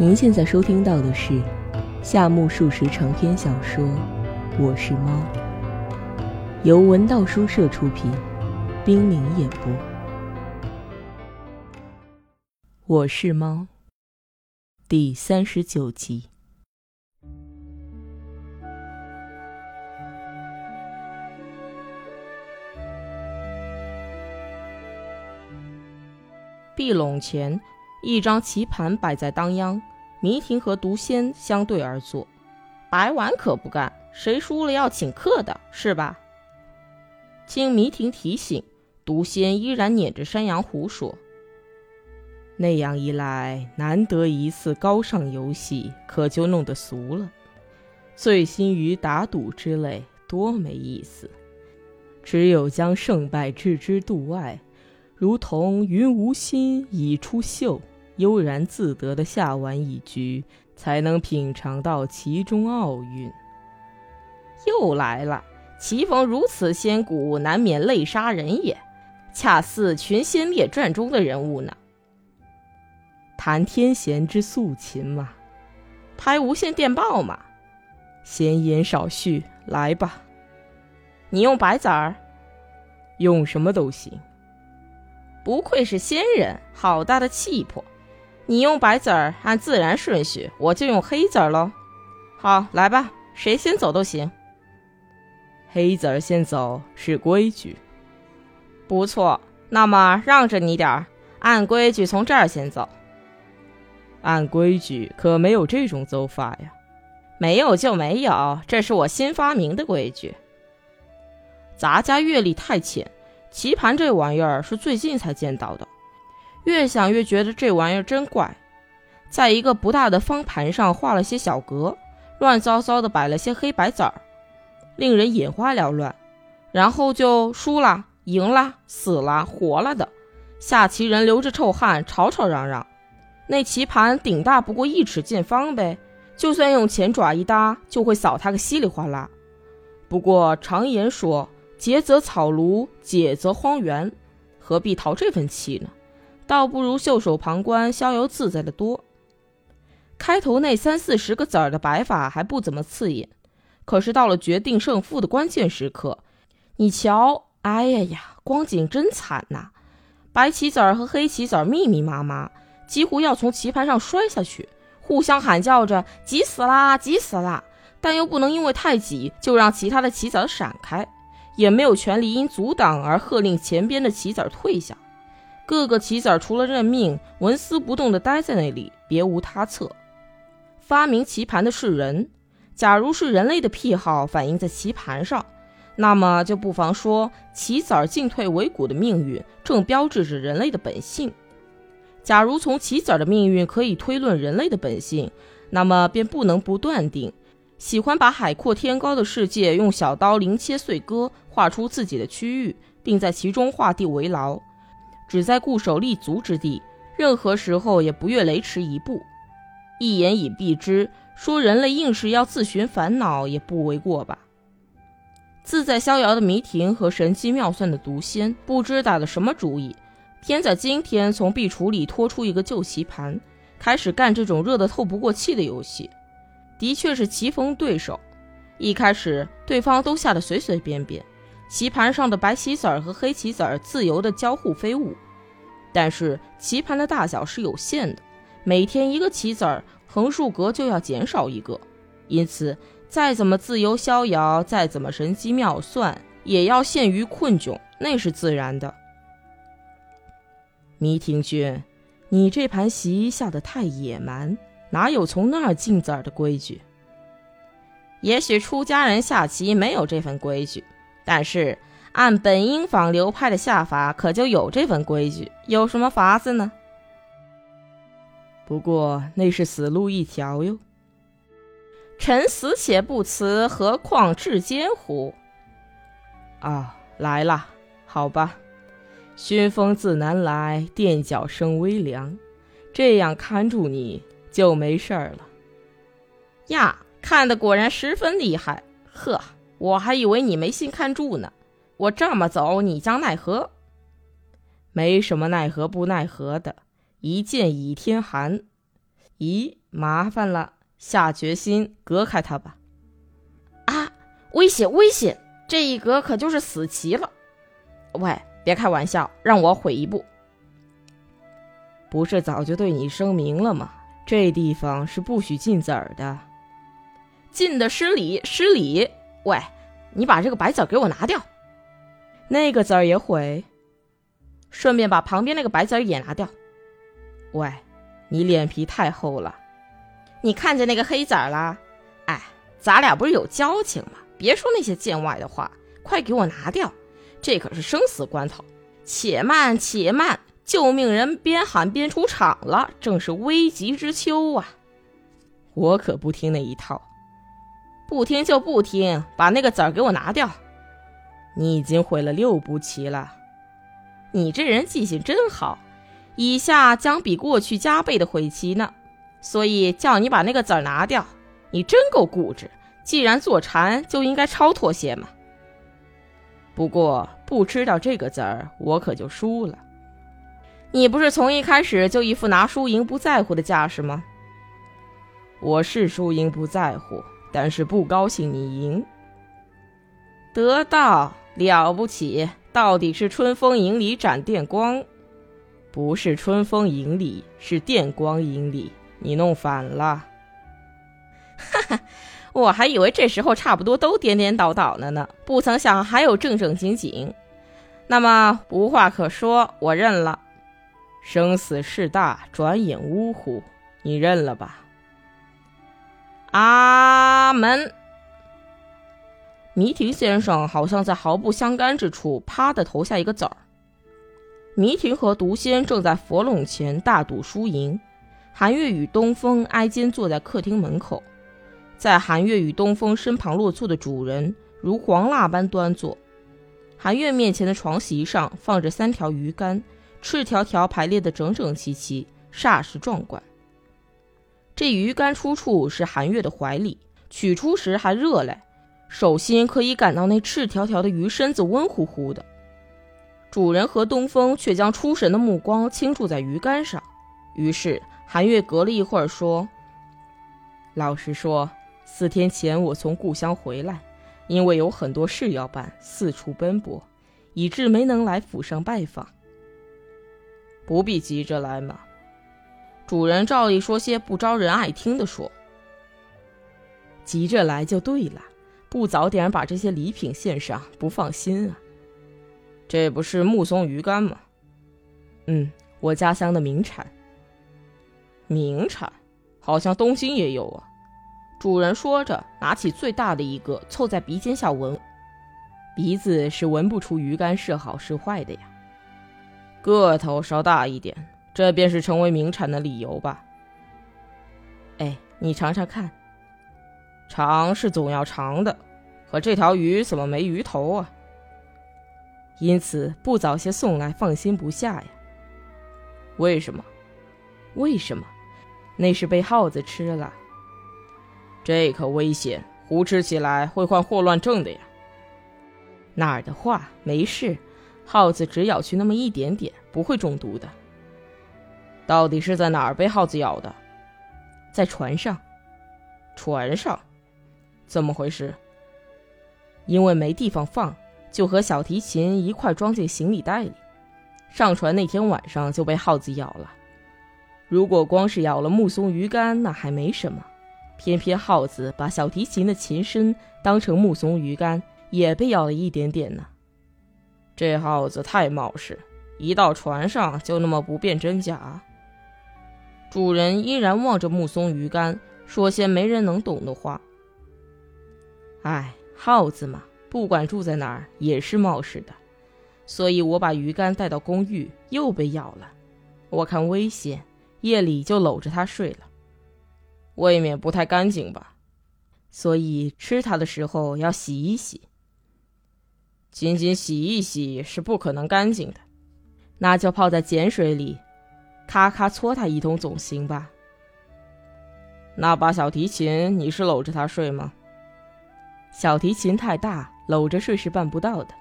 您现在收听到的是夏目漱石长篇小说《我是猫》，由文道书社出品，冰凌演播。《我是猫》第三十九集。壁笼前。一张棋盘摆在当央，迷婷和毒仙相对而坐。白玩可不干，谁输了要请客的，是吧？经迷婷提醒，毒仙依然捻着山羊胡说：“那样一来，难得一次高尚游戏，可就弄得俗了。醉心于打赌之类，多没意思。只有将胜败置之度外。”如同云无心已出岫，悠然自得的下完一局，才能品尝到其中奥韵。又来了，棋逢如此仙骨，难免泪杀人也，恰似《群仙列传》中的人物呢。谈天闲之素琴嘛，拍无线电报嘛。闲言少叙，来吧。你用白子儿，用什么都行。不愧是仙人，好大的气魄！你用白子儿，按自然顺序，我就用黑子儿喽。好，来吧，谁先走都行。黑子儿先走是规矩。不错，那么让着你点儿，按规矩从这儿先走。按规矩可没有这种走法呀。没有就没有，这是我新发明的规矩。咱家阅历太浅。棋盘这玩意儿是最近才见到的，越想越觉得这玩意儿真怪。在一个不大的方盘上画了些小格，乱糟糟的摆了些黑白子儿，令人眼花缭乱。然后就输了、赢了、死了、活了的，下棋人流着臭汗，吵吵嚷嚷。那棋盘顶大不过一尺见方呗，就算用前爪一搭，就会扫他个稀里哗啦。不过常言说。劫则草庐，解则荒原，何必淘这份气呢？倒不如袖手旁观，逍遥自在的多。开头那三四十个子儿的摆法还不怎么刺眼，可是到了决定胜负的关键时刻，你瞧，哎呀呀，光景真惨呐！白棋子儿和黑棋子儿密密麻麻，几乎要从棋盘上摔下去，互相喊叫着“急死啦，急死啦”，但又不能因为太挤就让其他的棋子儿闪开。也没有权利因阻挡而喝令前边的棋子儿退下，各个棋子儿除了认命，纹丝不动地待在那里，别无他策。发明棋盘的是人，假如是人类的癖好反映在棋盘上，那么就不妨说棋子儿进退维谷的命运正标志着人类的本性。假如从棋子儿的命运可以推论人类的本性，那么便不能不断定。喜欢把海阔天高的世界用小刀零切碎割，画出自己的区域，并在其中画地为牢，只在固守立足之地，任何时候也不越雷池一步。一言以蔽之，说人类硬是要自寻烦恼也不为过吧。自在逍遥的迷婷和神机妙算的毒仙，不知打的什么主意，偏在今天从壁橱里拖出一个旧棋盘，开始干这种热得透不过气的游戏。的确是棋逢对手，一开始对方都下得随随便便，棋盘上的白棋子儿和黑棋子儿自由地交互飞舞。但是棋盘的大小是有限的，每天一个棋子儿横竖格就要减少一个，因此再怎么自由逍遥，再怎么神机妙算，也要陷于困窘，那是自然的。迷庭君，你这盘棋下得太野蛮。哪有从那儿进子儿的规矩？也许出家人下棋没有这份规矩，但是按本英坊流派的下法，可就有这份规矩。有什么法子呢？不过那是死路一条哟。臣死且不辞，何况至坚乎？啊，来了，好吧。熏风自南来，垫脚生微凉。这样看住你。就没事儿了呀！看的果然十分厉害，呵，我还以为你没心看住呢。我这么走，你将奈何？没什么奈何不奈何的，一剑倚天寒。咦，麻烦了，下决心隔开他吧。啊，危险，危险！这一隔可就是死棋了。喂，别开玩笑，让我悔一步。不是早就对你声明了吗？这地方是不许进子儿的。进的失礼，失礼！喂，你把这个白子给我拿掉。那个子儿也毁，顺便把旁边那个白子也拿掉。喂，你脸皮太厚了。你看见那个黑子儿了？哎，咱俩不是有交情吗？别说那些见外的话，快给我拿掉！这可是生死关头。且慢，且慢！救命人边喊边出场了，正是危急之秋啊！我可不听那一套，不听就不听，把那个子儿给我拿掉。你已经毁了六步棋了，你这人记性真好，以下将比过去加倍的毁棋呢。所以叫你把那个子儿拿掉，你真够固执。既然坐禅，就应该超脱些嘛。不过不知道这个子儿，我可就输了。你不是从一开始就一副拿输赢不在乎的架势吗？我是输赢不在乎，但是不高兴你赢。得到了不起，到底是春风引里斩电光，不是春风引里，是电光引里，你弄反了。哈哈，我还以为这时候差不多都颠颠倒倒了呢，不曾想还有正正经经。那么无话可说，我认了。生死事大，转眼呜呼，你认了吧。阿门。弥亭先生好像在毫不相干之处，啪的投下一个子儿。弥亭和毒仙正在佛笼前大赌输赢，韩月与东风挨肩坐在客厅门口，在韩月与东风身旁落座的主人如黄蜡般端坐。韩月面前的床席上放着三条鱼竿。赤条条排列的整整齐齐，煞是壮观。这鱼竿出处是韩月的怀里，取出时还热嘞，手心可以感到那赤条条的鱼身子温乎乎的。主人和东风却将出神的目光倾注在鱼竿上，于是韩月隔了一会儿说：“老实说，四天前我从故乡回来，因为有很多事要办，四处奔波，以致没能来府上拜访。”不必急着来嘛，主人照例说些不招人爱听的说。急着来就对了，不早点把这些礼品献上，不放心啊。这不是木松鱼干吗？嗯，我家乡的名产。名产，好像东兴也有啊。主人说着，拿起最大的一个，凑在鼻尖下闻，鼻子是闻不出鱼干是好是坏的呀。个头稍大一点，这便是成为名产的理由吧。哎，你尝尝看。尝是总要尝的，可这条鱼怎么没鱼头啊？因此不早些送来，放心不下呀。为什么？为什么？那是被耗子吃了。这可危险，胡吃起来会患霍乱症的呀。哪儿的话，没事。耗子只咬去那么一点点，不会中毒的。到底是在哪儿被耗子咬的？在船上。船上？怎么回事？因为没地方放，就和小提琴一块装进行李袋里。上船那天晚上就被耗子咬了。如果光是咬了木松鱼干，那还没什么。偏偏耗子把小提琴的琴身当成木松鱼干，也被咬了一点点呢。这耗子太冒失，一到船上就那么不辨真假。主人依然望着木松鱼竿，说些没人能懂的话。哎，耗子嘛，不管住在哪儿也是冒失的，所以我把鱼竿带到公寓，又被咬了。我看危险，夜里就搂着它睡了，未免不太干净吧？所以吃它的时候要洗一洗。仅仅洗一洗是不可能干净的，那就泡在碱水里，咔咔搓他一通总行吧。那把小提琴你是搂着他睡吗？小提琴太大，搂着睡是办不到的。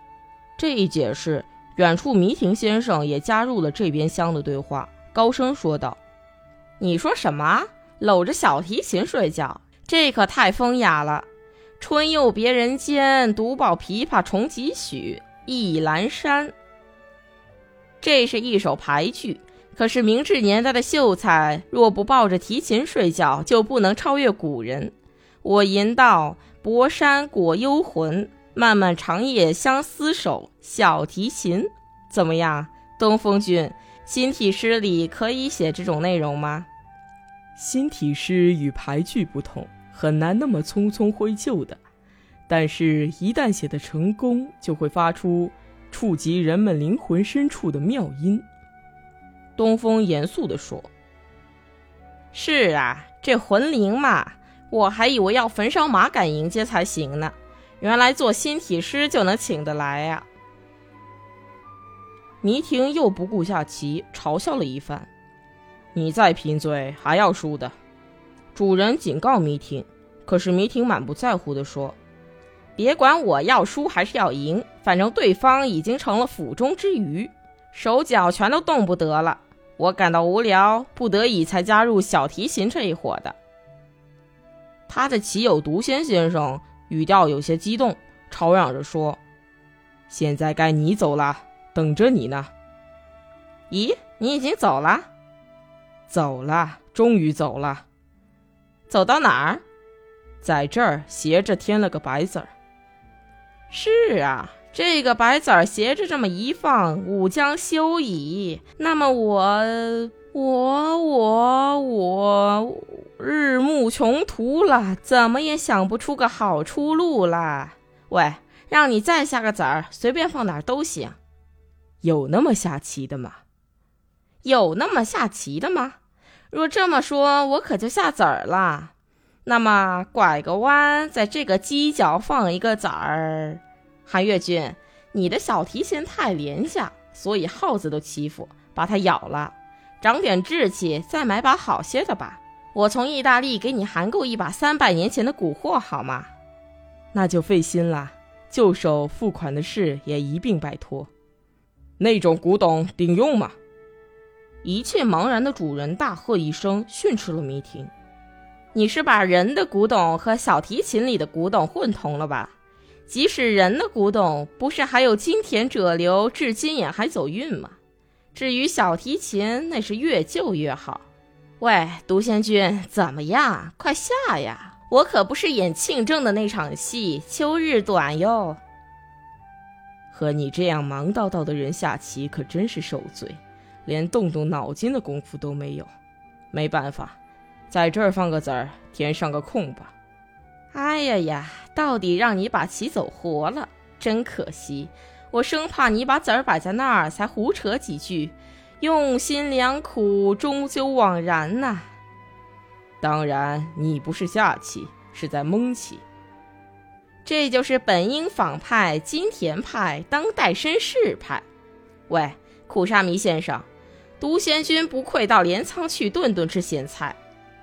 这一解释，远处迷亭先生也加入了这边厢的对话，高声说道：“你说什么？搂着小提琴睡觉，这可太风雅了。春又别人间，独抱琵琶重几许？忆阑珊。这是一首牌句，可是明治年代的秀才若不抱着提琴睡觉，就不能超越古人。我吟道：“薄山裹幽魂，漫漫长夜相思守。”小提琴怎么样？东风君，新体诗里可以写这种内容吗？新体诗与牌句不同。很难那么匆匆挥就的，但是，一旦写得成功，就会发出触及人们灵魂深处的妙音。东风严肃地说：“是啊，这魂灵嘛，我还以为要焚烧马杆迎接才行呢，原来做新体师就能请得来呀。”迷婷又不顾下棋，嘲笑了一番：“你再贫嘴，还要输的。”主人警告迷婷，可是迷婷满不在乎地说：“别管我要输还是要赢，反正对方已经成了府中之鱼，手脚全都动不得了。我感到无聊，不得已才加入小提琴这一伙的。”他的棋友独仙先生语调有些激动，吵嚷着说：“现在该你走了，等着你呢。”“咦，你已经走了？”“走了，终于走了。”走到哪儿？在这儿斜着添了个白字儿。是啊，这个白子儿斜着这么一放，吾将休矣。那么我我我我日暮穷途了，怎么也想不出个好出路了。喂，让你再下个子儿，随便放哪儿都行。有那么下棋的吗？有那么下棋的吗？若这么说，我可就下子儿了。那么拐个弯，在这个犄角放一个子儿。韩月君，你的小提琴太廉价，所以耗子都欺负，把它咬了。长点志气，再买把好些的吧。我从意大利给你含购一把三百年前的古货，好吗？那就费心了，旧手付款的事也一并拜托。那种古董顶用吗？一切茫然的主人大喝一声，训斥了迷婷：“你是把人的古董和小提琴里的古董混同了吧？即使人的古董，不是还有金田者流，至今也还走运吗？至于小提琴，那是越旧越好。喂，独仙君，怎么样？快下呀！我可不是演庆正的那场戏，秋日短哟。和你这样忙叨叨的人下棋，可真是受罪。”连动动脑筋的功夫都没有，没办法，在这儿放个子儿，填上个空吧。哎呀呀，到底让你把棋走活了，真可惜。我生怕你把子儿摆在那儿，才胡扯几句，用心良苦，终究枉然呐。当然，你不是下棋，是在蒙棋。这就是本因坊派、金田派、当代绅士派。喂，苦沙弥先生。独仙君不愧到镰仓去顿顿吃咸菜，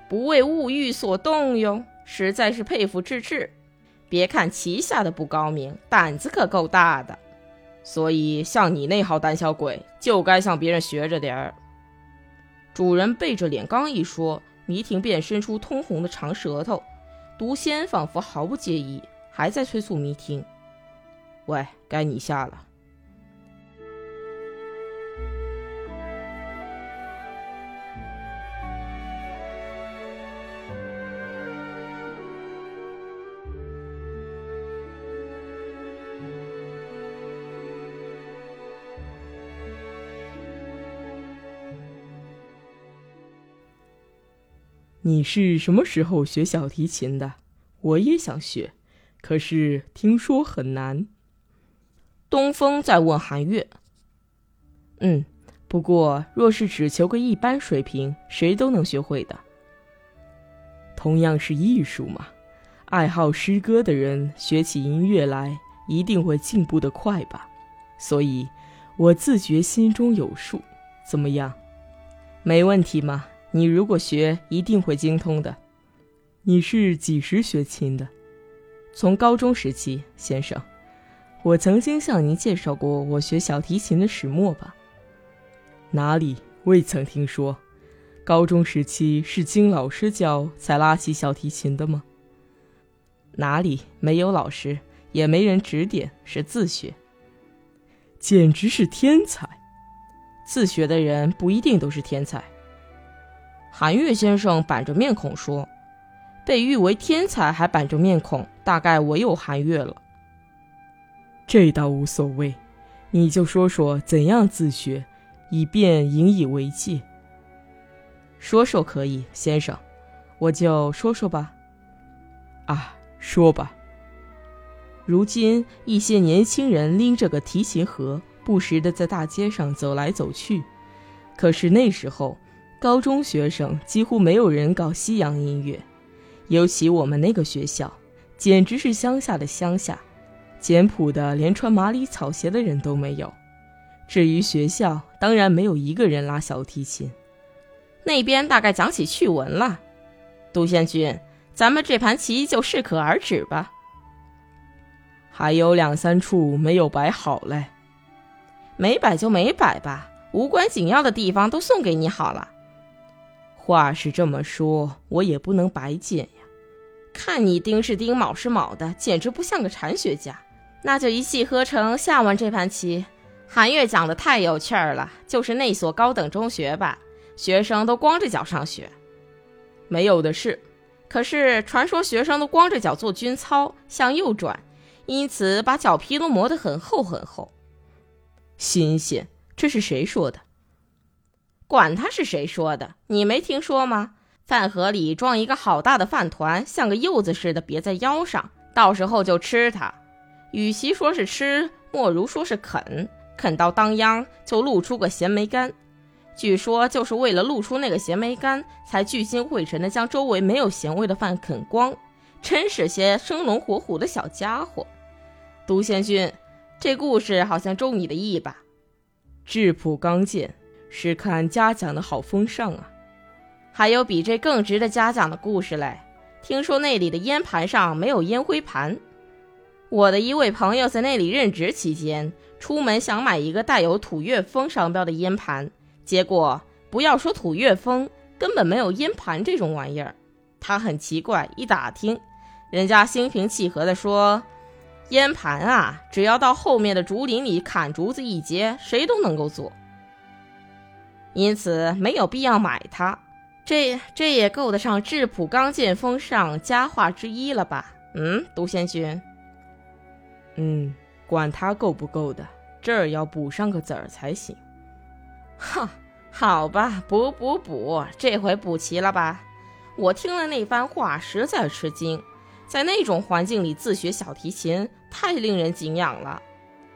不为物欲所动哟，实在是佩服至至。别看棋下的不高明，胆子可够大的。所以像你那号胆小鬼，就该向别人学着点儿。主人背着脸刚一说，迷婷便伸出通红的长舌头。毒仙仿佛毫不介意，还在催促迷婷：“喂，该你下了。”你是什么时候学小提琴的？我也想学，可是听说很难。东风在问韩月。嗯，不过若是只求个一般水平，谁都能学会的。同样是艺术嘛，爱好诗歌的人学起音乐来一定会进步的快吧。所以，我自觉心中有数。怎么样？没问题吗？你如果学，一定会精通的。你是几时学琴的？从高中时期，先生。我曾经向您介绍过我学小提琴的始末吧？哪里？未曾听说。高中时期是经老师教才拉起小提琴的吗？哪里没有老师，也没人指点，是自学。简直是天才！自学的人不一定都是天才。韩愈先生板着面孔说：“被誉为天才还板着面孔，大概唯有韩岳了。”这倒无所谓，你就说说怎样自学，以便引以为戒。说说可以，先生，我就说说吧。啊，说吧。如今一些年轻人拎着个提琴盒，不时的在大街上走来走去。可是那时候，高中学生几乎没有人搞西洋音乐，尤其我们那个学校，简直是乡下的乡下，简朴的连穿麻里草鞋的人都没有。至于学校，当然没有一个人拉小提琴。那边大概讲起趣闻了，杜宪君，咱们这盘棋就适可而止吧。还有两三处没有摆好嘞，没摆就没摆吧，无关紧要的地方都送给你好了。话是这么说，我也不能白捡呀。看你丁是丁，卯是卯的，简直不像个禅学家。那就一气呵成下完这盘棋。韩月讲的太有趣儿了，就是那所高等中学吧，学生都光着脚上学，没有的事。可是传说学生都光着脚做军操，向右转。因此，把脚皮都磨得很厚很厚。新鲜，这是谁说的？管他是谁说的，你没听说吗？饭盒里装一个好大的饭团，像个柚子似的别在腰上，到时候就吃它。与其说是吃，莫如说是啃。啃到当央，就露出个咸梅干。据说就是为了露出那个咸梅干，才聚精会神地将周围没有咸味的饭啃光。真是些生龙活虎的小家伙。独仙君，这故事好像中你的意吧？质朴刚健，是看嘉奖的好风尚啊！还有比这更值得嘉奖的故事嘞？听说那里的烟盘上没有烟灰盘。我的一位朋友在那里任职期间，出门想买一个带有土月风商标的烟盘，结果不要说土月风，根本没有烟盘这种玩意儿。他很奇怪，一打听，人家心平气和地说。烟盘啊，只要到后面的竹林里砍竹子一截，谁都能够做。因此没有必要买它。这这也够得上质朴刚健风尚佳话之一了吧？嗯，独仙君。嗯，管它够不够的，这儿要补上个子儿才行。哈，好吧，补补补，这回补齐了吧？我听了那番话，实在吃惊。在那种环境里自学小提琴，太令人敬仰了。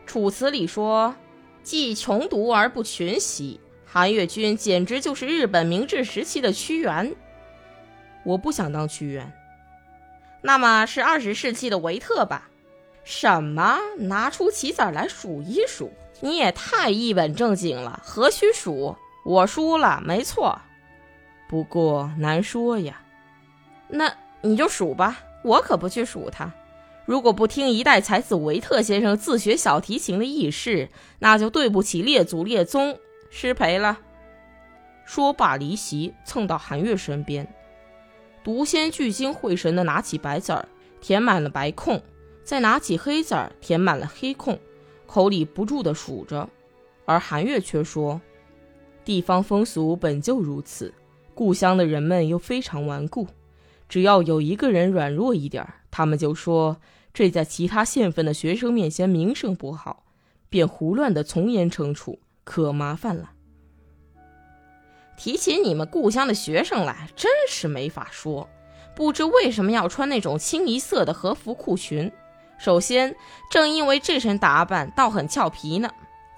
楚辞里说：“既穷独而不群习。”韩岳君简直就是日本明治时期的屈原。我不想当屈原，那么是二十世纪的维特吧？什么？拿出棋子来数一数？你也太一本正经了，何须数？我输了，没错。不过难说呀。那你就数吧。我可不去数他。如果不听一代才子维特先生自学小提琴的轶事，那就对不起列祖列宗，失陪了。说罢离席，蹭到韩月身边。独仙聚精会神地拿起白子儿，填满了白空，再拿起黑子儿，填满了黑空，口里不住地数着。而韩月却说：“地方风俗本就如此，故乡的人们又非常顽固。”只要有一个人软弱一点他们就说这在其他县份的学生面前名声不好，便胡乱的从严惩处，可麻烦了。提起你们故乡的学生来，真是没法说。不知为什么要穿那种清一色的和服裤裙？首先，正因为这身打扮倒很俏皮呢；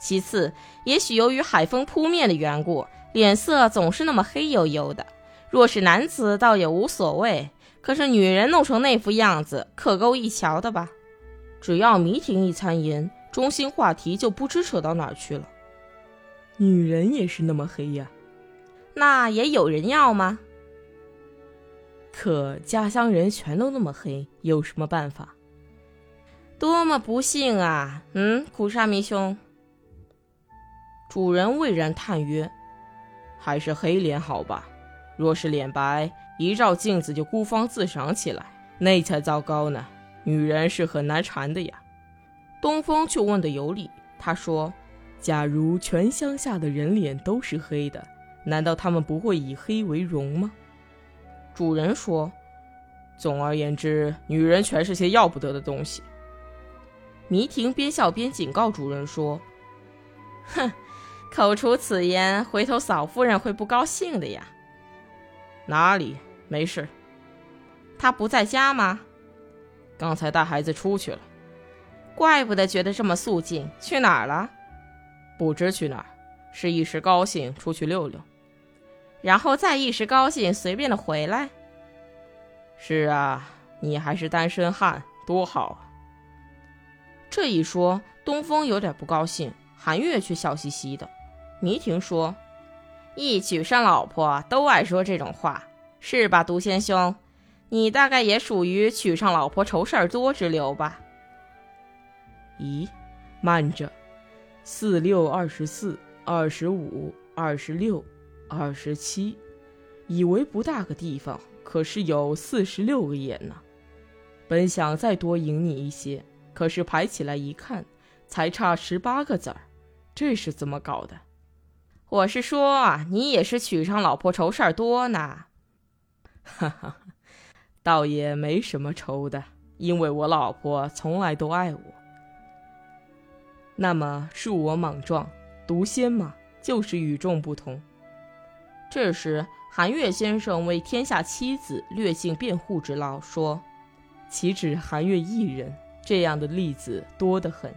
其次，也许由于海风扑面的缘故，脸色总是那么黑黝黝的。若是男子倒也无所谓，可是女人弄成那副样子，可够一瞧的吧？只要迷婷一参言，中心话题就不知扯到哪儿去了。女人也是那么黑呀？那也有人要吗？可家乡人全都那么黑，有什么办法？多么不幸啊！嗯，苦沙弥兄。主人蔚然叹曰：“还是黑脸好吧。”若是脸白，一照镜子就孤芳自赏起来，那才糟糕呢。女人是很难缠的呀。东风却问的有理，他说：“假如全乡下的人脸都是黑的，难道他们不会以黑为荣吗？”主人说：“总而言之，女人全是些要不得的东西。”迷婷边笑边警告主人说：“哼，口出此言，回头嫂夫人会不高兴的呀。”哪里没事？她不在家吗？刚才带孩子出去了。怪不得觉得这么肃静。去哪儿了？不知去哪儿，是一时高兴出去溜溜，然后再一时高兴随便的回来。是啊，你还是单身汉，多好啊！这一说，东风有点不高兴，韩月却笑嘻嘻的。迷婷说：“一娶上老婆都爱说这种话，是吧，独仙兄？你大概也属于娶上老婆愁事儿多之流吧？”咦，慢着，四六二十四，二十五，二十六，二十七，以为不大个地方，可是有四十六个眼呢。本想再多赢你一些。可是排起来一看，才差十八个子儿，这是怎么搞的？我是说，你也是娶上老婆愁事儿多呢。哈哈，倒也没什么愁的，因为我老婆从来都爱我。那么恕我莽撞，毒仙嘛，就是与众不同。这时，韩月先生为天下妻子略尽辩护之劳，说：“岂止韩月一人？”这样的例子多得很。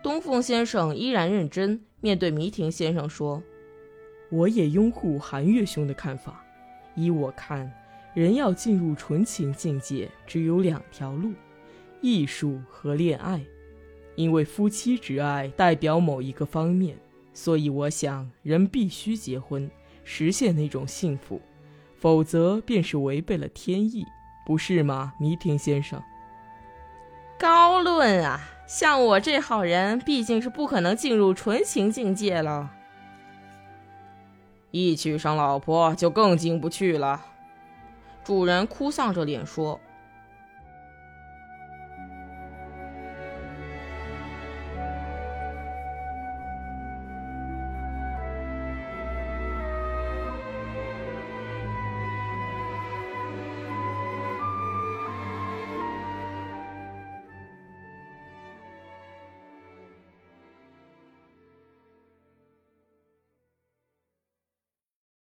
东风先生依然认真面对迷婷先生说：“我也拥护韩月兄的看法。依我看，人要进入纯情境界，只有两条路：艺术和恋爱。因为夫妻之爱代表某一个方面，所以我想人必须结婚，实现那种幸福，否则便是违背了天意，不是吗，弥婷先生？”高论啊！像我这好人，毕竟是不可能进入纯情境界了。一娶上老婆，就更进不去了。主人哭丧着脸说：“